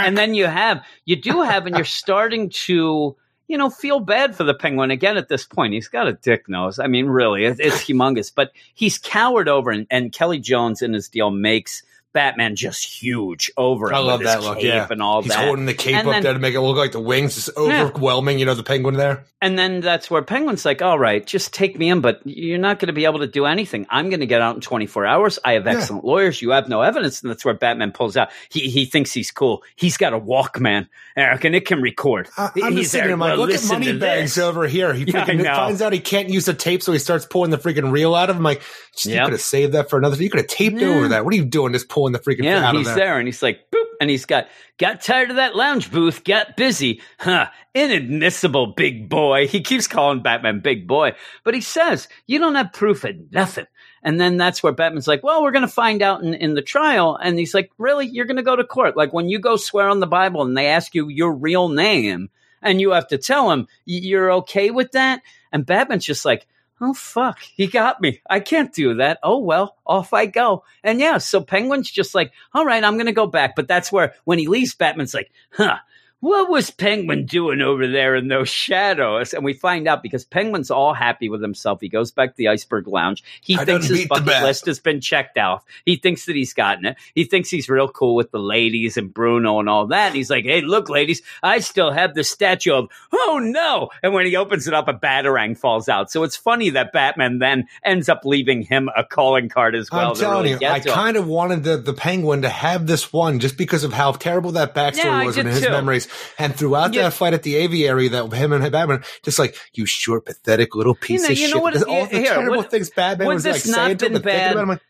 And then you have, you do have, and you're starting to, you know, feel bad for the penguin again at this point. He's got a dick nose. I mean, really, it, it's humongous. But he's cowered over, and, and Kelley Jones in his deal makes Batman just huge over. I love that look. cape Yeah. and all He's that. holding the cape And up then- there to make it look like the wings is overwhelming, you know, the penguin there. And then that's where Penguin's like, all right, just take me in, but you're not going to be able to do anything. I'm going to get out in 24 hours. I have Yeah. excellent lawyers. You have no evidence. And that's where Batman pulls out. He, he thinks he's cool. He's got a Walkman, Eric, and it can record. I- I'm He's just thinking, there, I'm like, well, look at listen to Moneybags over here. He Yeah, freaking know. finds out he can't use the tape, so he starts pulling the freaking reel out of him. Like, you could have saved that for another. You could have taped Yeah. over that. What are you doing? Just pulling the freaking Yeah, he's there. there. and he's like, boop, and he's got got tired of that lounge booth, got busy, huh? Inadmissible, big boy. He keeps calling Batman big boy, but he says you don't have proof of nothing. And then that's where Batman's like, well, we're going to find out in, in the trial. And he's like, really? You're going to go to court? Like when you go swear on the Bible and they ask you your real name and you have to tell them you're okay with that? And Batman's just like, oh, fuck, he got me. I can't do that. Oh, well, off I go. And yeah, so Penguin's just like, all right, I'm to go back. But that's where when he leaves, Batman's like, huh. What was Penguin doing over there in those shadows? And we find out because Penguin's all happy with himself. He goes back to the Iceberg Lounge. He I thinks his bucket list has been checked off. He thinks that he's gotten it. He thinks he's real cool with the ladies and Bruno and all that. And he's like, hey, look, ladies, I still have the statue of, oh no. And when he opens it up, a batarang falls out. So it's funny that Batman then ends up leaving him a calling card as well. I'm telling really you, I to him. kind of wanted the, the penguin to have this one just because of how terrible that backstory Yeah, was in his too. memories. And throughout Yeah. that fight at the aviary, that him and Batman, just like, you short, pathetic little piece know- of you know shit. what- all the here, terrible would- things Batman was like saying to him bad? about him. Like,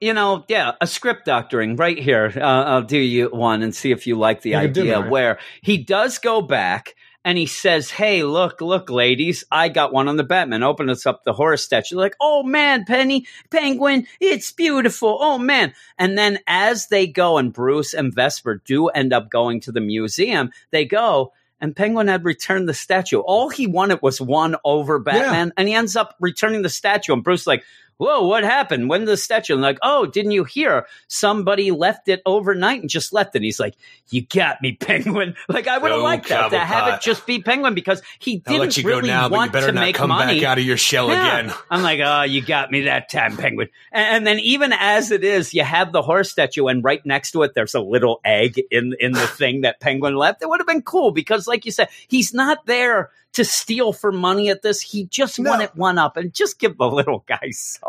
you know, yeah, a script doctoring right here. Uh, I'll do you one and see if you like the You idea where he does go back and he says, Hey, look, look, ladies, I got one on the Batman. Open us up the Horus statue. Like, oh man, Penny, Penguin, it's beautiful. Oh man. And then as they go and Bruce and Vesper do end up going to the museum, they go and Penguin had returned the statue. All he wanted was one over Batman, and he ends up returning the statue. And Bruce like, whoa, what happened? When the statue? And like, oh, didn't you hear? Somebody left it overnight and just left it. And he's like, you got me, Penguin. Like, I would have Oh, liked that to have it just be Penguin because he I'll didn't let you go really now, want better to make come money. back out of your shell Yeah. again. I'm like, oh, you got me that time, Penguin. And, and then even as it is, you have the horse statue, and right next to it, there's a little egg in in the thing that Penguin left. It would have been cool because, like you said, he's not there to steal for money at this. He just No. wanted one up and just give the little guy something.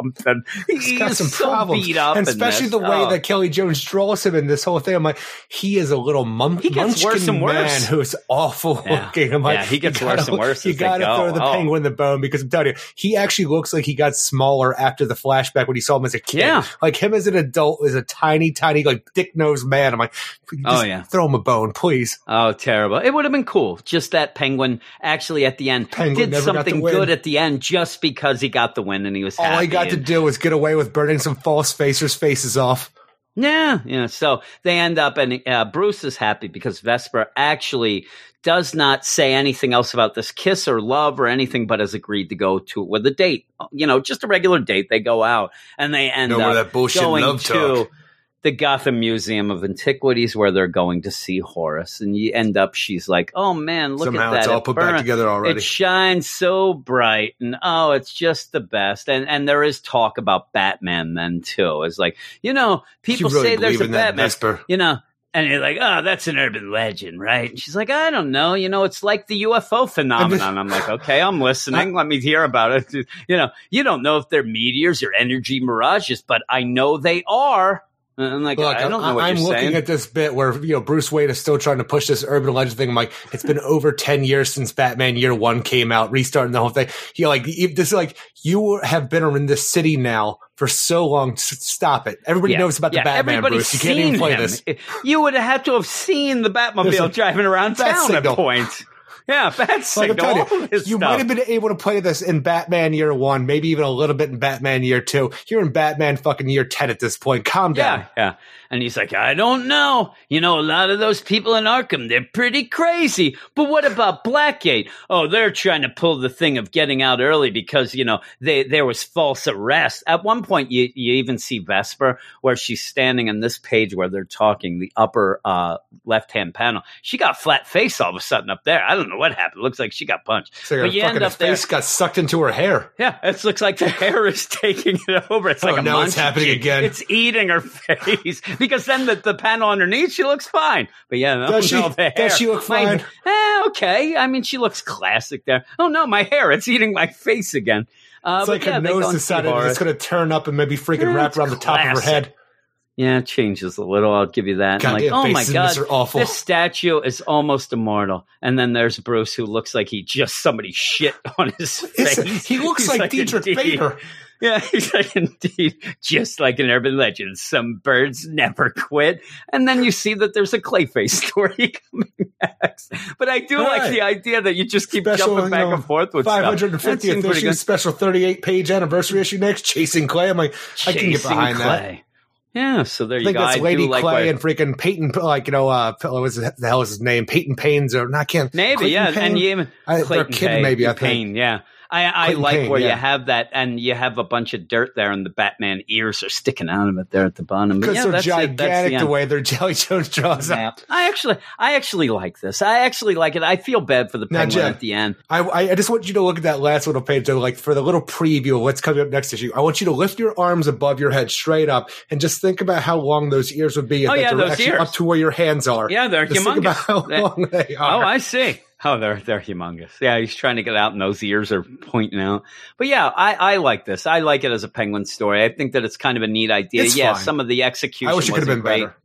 He's got some so problems, beat up, and especially the way Oh. that Kelley Jones draws him in this whole thing. I'm like, he is a little mum- He gets worse and worse. man who's awful Yeah. looking. I'm like, Yeah, he gets gotta- worse and worse You got to throw the Oh. penguin the bone because I'm telling you, he actually looks like he got smaller after the flashback when he saw him as a kid. Yeah. like him as an adult is a tiny, tiny, like dick nosed man. I'm like, Oh, yeah. throw him a bone, please. Oh, terrible. It would have been cool. Just that Penguin actually at the end Penguin did never got the something good at the end just because he got the win and he was All happy. I got to do was get away with burning some false facers' faces off. Yeah, yeah. So they end up, and uh, Bruce is happy because Vesper actually does not say anything else about this kiss or love or anything, but has agreed to go to with a date. You know, just a regular date. They go out and they end No more up that bullshit going love to talk. The Gotham Museum of Antiquities where they're going to see Horus. And you end up, she's like, "Oh man, look Somehow at that! it's all It put back together already. It shines so bright, and oh, it's just the best. And and there is talk about Batman then too. It's like you know, people really say there's a Batman, Vesper? you know. And you're like, oh, that's an urban legend, right? And she's like, I don't know. You know, it's like the UFO phenomenon. I'm like, okay, I'm listening. Let me hear about it. You know, you don't know if they're meteors or energy mirages, but I know they are. I'm like, Look, I don't know what I'm looking saying. at this bit where you know Bruce Wayne is still trying to push this urban legend thing. I'm like, it's been over ten years since Batman Year One came out, restarting the whole thing. You know, like this is like you have been in this city now for so long. Stop it! Everybody Yeah, knows about the Batman, everybody's Bruce. You can't even play him. this. You would have had to have seen the Batmobile a driving around town signal. at points. Yeah, bat Like signal. telling you, you stuff. might have been able to play this in Batman Year One, maybe even a little bit in Batman Year Two. You're in Batman fucking Year Ten at this point. Calm down. Yeah, yeah. And he's like, I don't know. You know, a lot of those people in Arkham, they're pretty crazy. But what about Blackgate? Oh, they're trying to pull the thing of getting out early because, you know, they, there was false arrest. At one point, you, you even see Vesper where she's standing on this page where they're talking, the upper uh, left hand panel. She got flat face all of a sudden up there. I don't know what happened. It looks like she got punched. So but you end up there. face got sucked into her hair. Yeah, it looks like the hair is taking it over. It's like Oh, a now it's happening again. It's eating her face because then the, the panel underneath she looks fine. But yeah, no, Does she- no, the hair. does she look My- fine? eh, okay. I mean, she looks classic there. Oh no, my hair! It's eating my face again. Uh, It's like her nose decided it's going to turn up and maybe freaking Yeah, wrap around the top of her head. Yeah, it changes a little. I'll give you that. Like, oh my god, this statue is almost immortal. And then there's Bruce, who looks like he just somebody shit on his face. He looks He's like Diedrich. Bader. Yeah, he's like, indeed, just like an urban legend. Some birds never quit. And then you see that there's a Clayface story coming next. But I do All like right. the idea that you just keep Special, jumping back you know, and forth with stuff. That 550th seems pretty issue, special 38 page anniversary issue next, Chasing Clay. I'm like, I can get Chasing behind that. Clay. Yeah, so there I you think go. that's I Lady do like Clay where- and freaking Peyton, like, you know, uh, what was the hell is his name? Peyton Payne's or not, can't. Maybe, Clayton yeah. Payne? And even I- they're Clayton kidding, Payne, maybe, I think. Payne, yeah. I, I like Kane, where you have that, and you have a bunch of dirt there, and the Batman ears are sticking out of it there at the bottom. Because yeah, they're that's it. That's gigantic the, way their Kelley Jones draws Yeah. out. I actually, I actually like this. I actually like it. I feel bad for the penguin Jen, at the end. I, I just want you to look at that last little page, though, like for the little preview of what's coming up next issue. I want you to lift your arms above your head straight up and just think about how long those ears would be Oh, yeah, those ears. up to where your hands are. Yeah, they're Just think about humongous. how They- long they Oh. I see. Oh, they're they're humongous. Yeah, he's trying to get out, and those ears are pointing out. But yeah, I, I like this. I like it as a penguin story. I think that it's kind of a neat idea. It's yeah, fine. some of the execution. I wish it could have been great. better.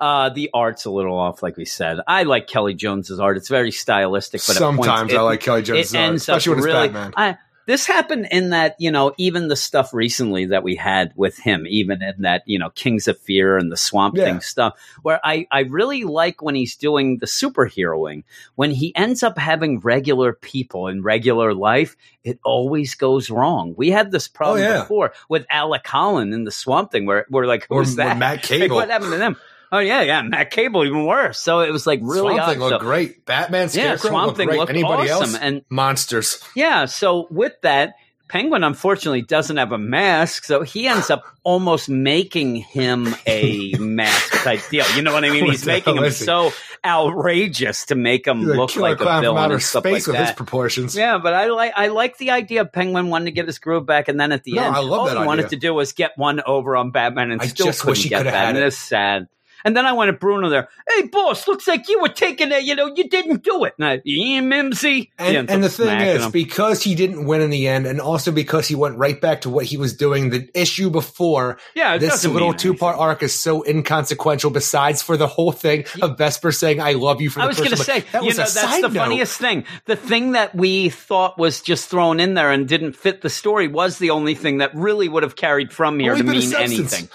Uh, the art's a little off, like we said. I like Kelley Jones's art. It's very stylistic, but Sometimes it- I like Kelley Jones's art, especially when it's really. Batman. I, this happened in that you know even the stuff recently that we had with him, even in that you know Kings of Fear and the Swamp Yeah. Thing stuff, where I I really like when he's doing the superheroing when he ends up having regular people in regular life. It always goes wrong. We had this problem Oh, yeah. before with Alec Holland in the Swamp Thing, where we're like, who's or that? Matt Like, what happened to them? Oh yeah, yeah, Matt Cable even worse. So it was like really Swamp odd. Thing looked So- great. Batman, yeah, Swamp looked Thing great. looked Anybody awesome, else? and Monsters. yeah, so with that, Penguin unfortunately doesn't have a mask, so he ends up almost making him a mask type deal. You know what I mean? He's making him so outrageous to make him look like a villain and stuff space like with his proportions. Yeah, but I like I like the idea of Penguin wanting to get his groove back, and then at the No, end, all that he wanted to do was get one over on Batman, and I still just couldn't wish he get that, had and it. it's sad. And then I went to Bruno there. Hey, boss, looks like you were taking it. You know, you didn't do it. And I, Mimsy. And, and the thing is, him. because he didn't win in the end, and also because he went right back to what he was doing the issue before, yeah, this little two part arc is so inconsequential. Besides for the whole thing of Vesper saying "I love you" for the I was going to say, that you was know, a that's the note. funniest thing. The thing that we thought was just thrown in there and didn't fit the story was the only thing that really would have carried from here Only to mean anything.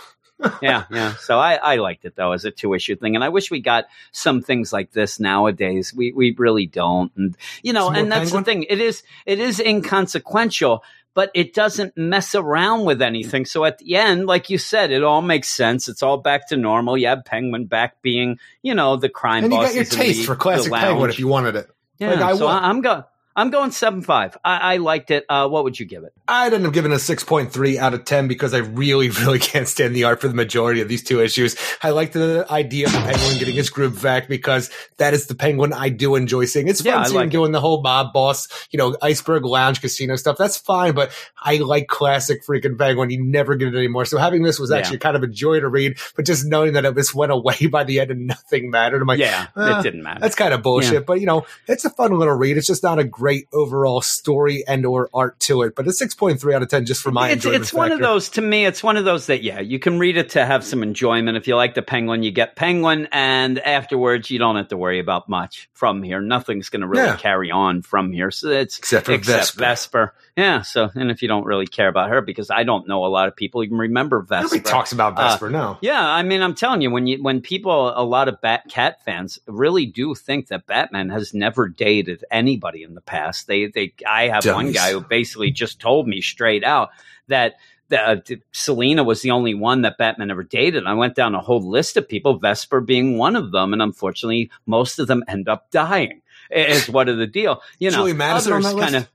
Yeah, yeah. So I, I liked it though as a two issue thing, and I wish we got some things like this nowadays. We we really don't, and you know, and that's Penguin? the thing. It is it is inconsequential, but it doesn't mess around with anything. So at the end, like you said, it all makes sense. It's all back to normal. You have Penguin back being, you know, the crime And you got your taste the- for classic Penguin if you wanted it. Yeah, Like, I so want. I, am going. I'm going seven five. I, I liked it. Uh, what would you give it? I'd end up giving a 6.3 out of 10 because I really, really can't stand the art for the majority of these two issues. I like the idea of the penguin getting his groove back because that is the penguin I do enjoy seeing. It's fun Yeah, seeing like doing the whole mob boss, you know, iceberg lounge casino stuff. That's fine, but I like classic freaking penguin. You never get it anymore. So having this was Yeah. actually kind of a joy to read, but just knowing that it just went away by the end and nothing mattered. I'm like, yeah, uh, it didn't matter. that's kind of bullshit, Yeah. but you know, it's a fun little read. It's just not a great overall story and or art to it, but a 6.3 out of 10 just for my it's, enjoyment it's one of those to me it's one of those that yeah you can read it to have some enjoyment if you like the penguin you get penguin and afterwards you don't have to worry about much from here nothing's going to really Yeah. carry on from here so it's Except for Vesper. Vesper yeah so and if you don't really care about her because I don't know a lot of people even remember Vesper Nobody talks about Uh, Vesper, no. Yeah, I mean, I'm telling you, when you when people, a lot of Bat Cat fans really do think that Batman has never dated anybody in the past. They, they, I have one guy who basically just told me straight out that. that uh, Selina was the only one that Batman ever dated. I went down a whole list of people, Vesper being one of them, and unfortunately, most of them end up dying. Is what of the deal? You know, Julie Madison on others that list? kind of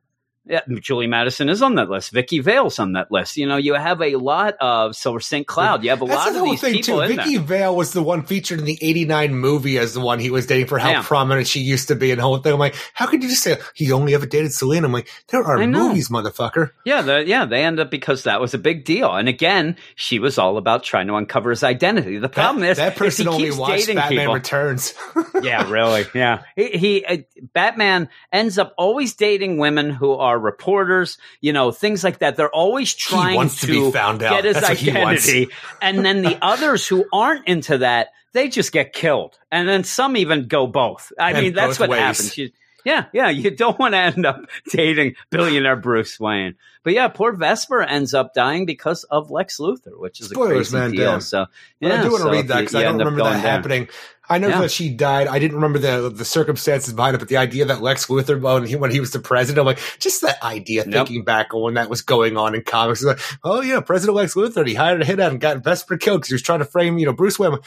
yeah, Julie Madison is on that list. Vicki Vale's on that list. You know, you have a lot of Silver St. Cloud. You have a That's lot the of these thing people too. Vicki. Vale was the one featured in the '89 movie as the one he was dating for how Yeah. prominent she used to be and the whole thing. I'm like, how could you just say he only ever dated Selina? I'm like, there are movies, motherfucker. Yeah, the, yeah, they end up because that was a big deal. And again, she was all about trying to uncover his identity. The problem that, is that person is he only keeps watched dating Batman people. Returns. yeah, really. Yeah. He, he uh, Batman ends up always dating women who are reporters, you know, things like that. They're always trying wants to be found out. get his That's what he wants. identity. and then the others who aren't into that, they just get killed. And then some even go both. I And mean, that's what ways. happens. You, yeah, yeah. You don't want to end up dating billionaire Bruce Wayne. But yeah, poor Vesper ends up dying because of Lex Luthor, which is Spoilers, a crazy man, deal. damn. So But I do want to so read that because I don't remember that going there. happening. I know Yeah. that she died. I didn't remember the the circumstances behind it, but the idea that Lex Luthor, when he, when he was the president, I'm like, just that idea, Yep. thinking back on when that was going on in comics. Like, oh yeah, President Lex Luthor, he hired a hit out and got Vesper killed because he was trying to frame, you know, Bruce Wayne.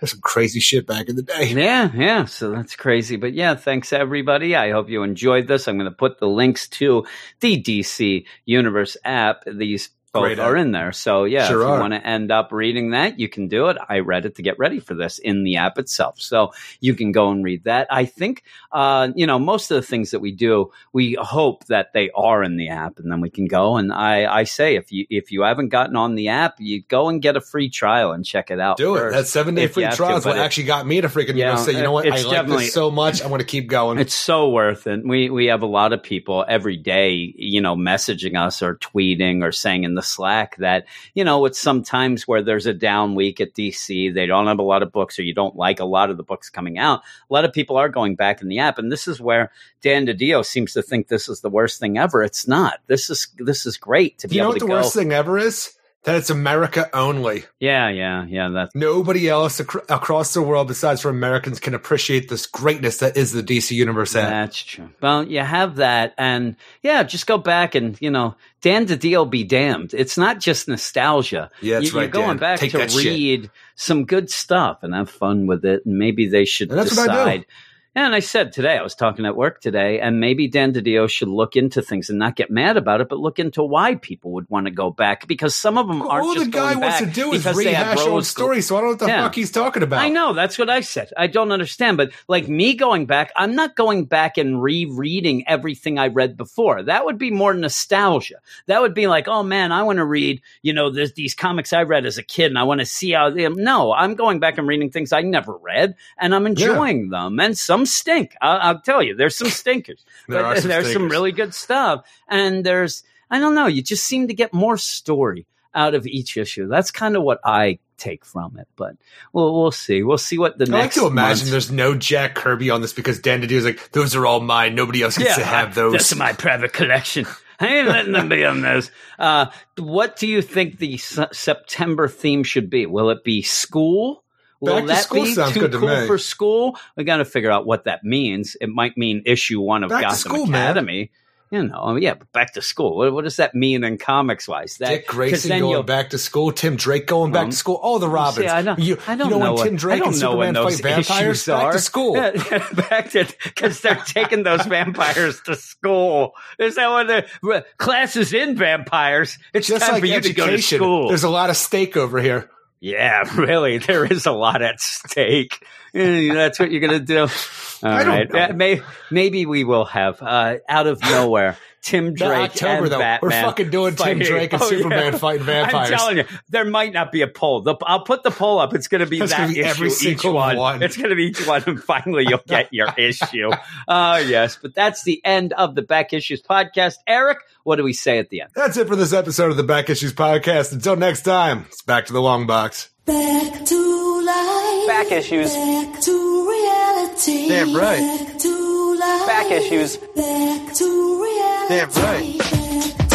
There's some crazy shit back in the day. Yeah, yeah. So that's crazy. But yeah, thanks everybody. I hope you enjoyed this. I'm going to put the links to the DC Universe app. These both are in there. So yeah, Sure if you want to end up reading that, you can do it. I read it to get ready for this in the app itself. So you can go and read that. I think, uh, you know, most of the things that we do, we hope that they are in the app and then we can go. And I, I say, if you, if you haven't gotten on the app, you go and get a free trial and check it out. Do it. That seven day free trial is what it- actually got me to freaking Yeah, you know, say, you know what? I like this so much. I want to keep going. It's so worth it. We we have a lot of people every day, you know, messaging us or tweeting or saying in the Slack that, you know, it's sometimes where there's a down week at DC, they don't have a lot of books or you don't like a lot of the books coming out. A lot of people are going back in the app and this is where Dan DiDio seems to think this is the worst thing ever. It's not. This is this is great to be you know able what to the go. worst thing ever is? That it's America only. Yeah, yeah, yeah, that's Nobody else ac- across the world besides for Americans can appreciate this greatness that is the DC Universe. That's true. Well, you have that, and yeah, just go back and you know, Dan DiDio be damned. It's not just nostalgia. Yeah, that's you, right, You're going Dan. back Take to that shit. read some good stuff and have fun with it, and maybe they should And that's what I do. decide. And I said today, I was talking at work today, and maybe Dan DiDio should look into things and not get mad about it, but look into why people would want to go back because some of them aren't All just the guy going wants back to do is because they had rehash old stories, so I don't know what the Yeah. fuck he's talking about. I know that's what I said. I don't understand, but like me going back, I'm not going back and rereading everything I read before. That would be more nostalgia. That would be like, oh man, I want to read, you know, these comics I read as a kid, and I want to see how. They, no, I'm going back and reading things I never read, and I'm enjoying them. And some stink. I'll, I'll tell you, there's some stinkers, There but are some there's some really good stuff. And there's, I don't know, you just seem to get more story out of each issue. That's kind of what I take from it. But we'll we'll see. We'll see what the next. I like to imagine month- there's no Jack Kirby on this because Dan DiDio is like, those are all mine. Nobody else gets to have those. That's my private collection. I ain't letting them be on this. Uh, what do you think the S- September theme should be? Will it be school? Will Back to that school be sounds too good to cool me. for school? We got to figure out what that means. It might mean issue one of Back to Gotham school, man. Academy. You know, I mean, yeah, but back to school. What, what does that mean in comics wise? That Dick 'cause Grayson then going back to school, Tim Drake going back Um, to school, all the Robins. See, I don't, you, I don't you know, know, when what- Tim Drake I don't and know when Superman those fight vampires, issues back are. to school. Yeah, back to because they're taking those vampires to school. Is that what the classes in vampires? It's Just time like for you to go to education, school. there's a lot of stake over here. Yeah, really, there is a lot at stake. That's what you're gonna do. All I don't right, know. Maybe we will have uh, out of nowhere. Tim That Drake October, and though, Batman we're fucking doing Tim. Drake and Oh, Superman yeah. fighting vampires. I'm telling you, there might not be a poll. The, I'll put the poll up. It's going to be It's that gonna be issue, every each single one. one. It's going to be each one, and finally you'll get your issue. Oh yes, but that's the end of the Back Issues podcast. Eric, what do we say at the end? That's it for this episode of the Back Issues Podcast. Until next time, it's back to the long box. Back to life. Back issues. Back to reality. Damn right. Back to life. Back issues. Back to reality. Damn right.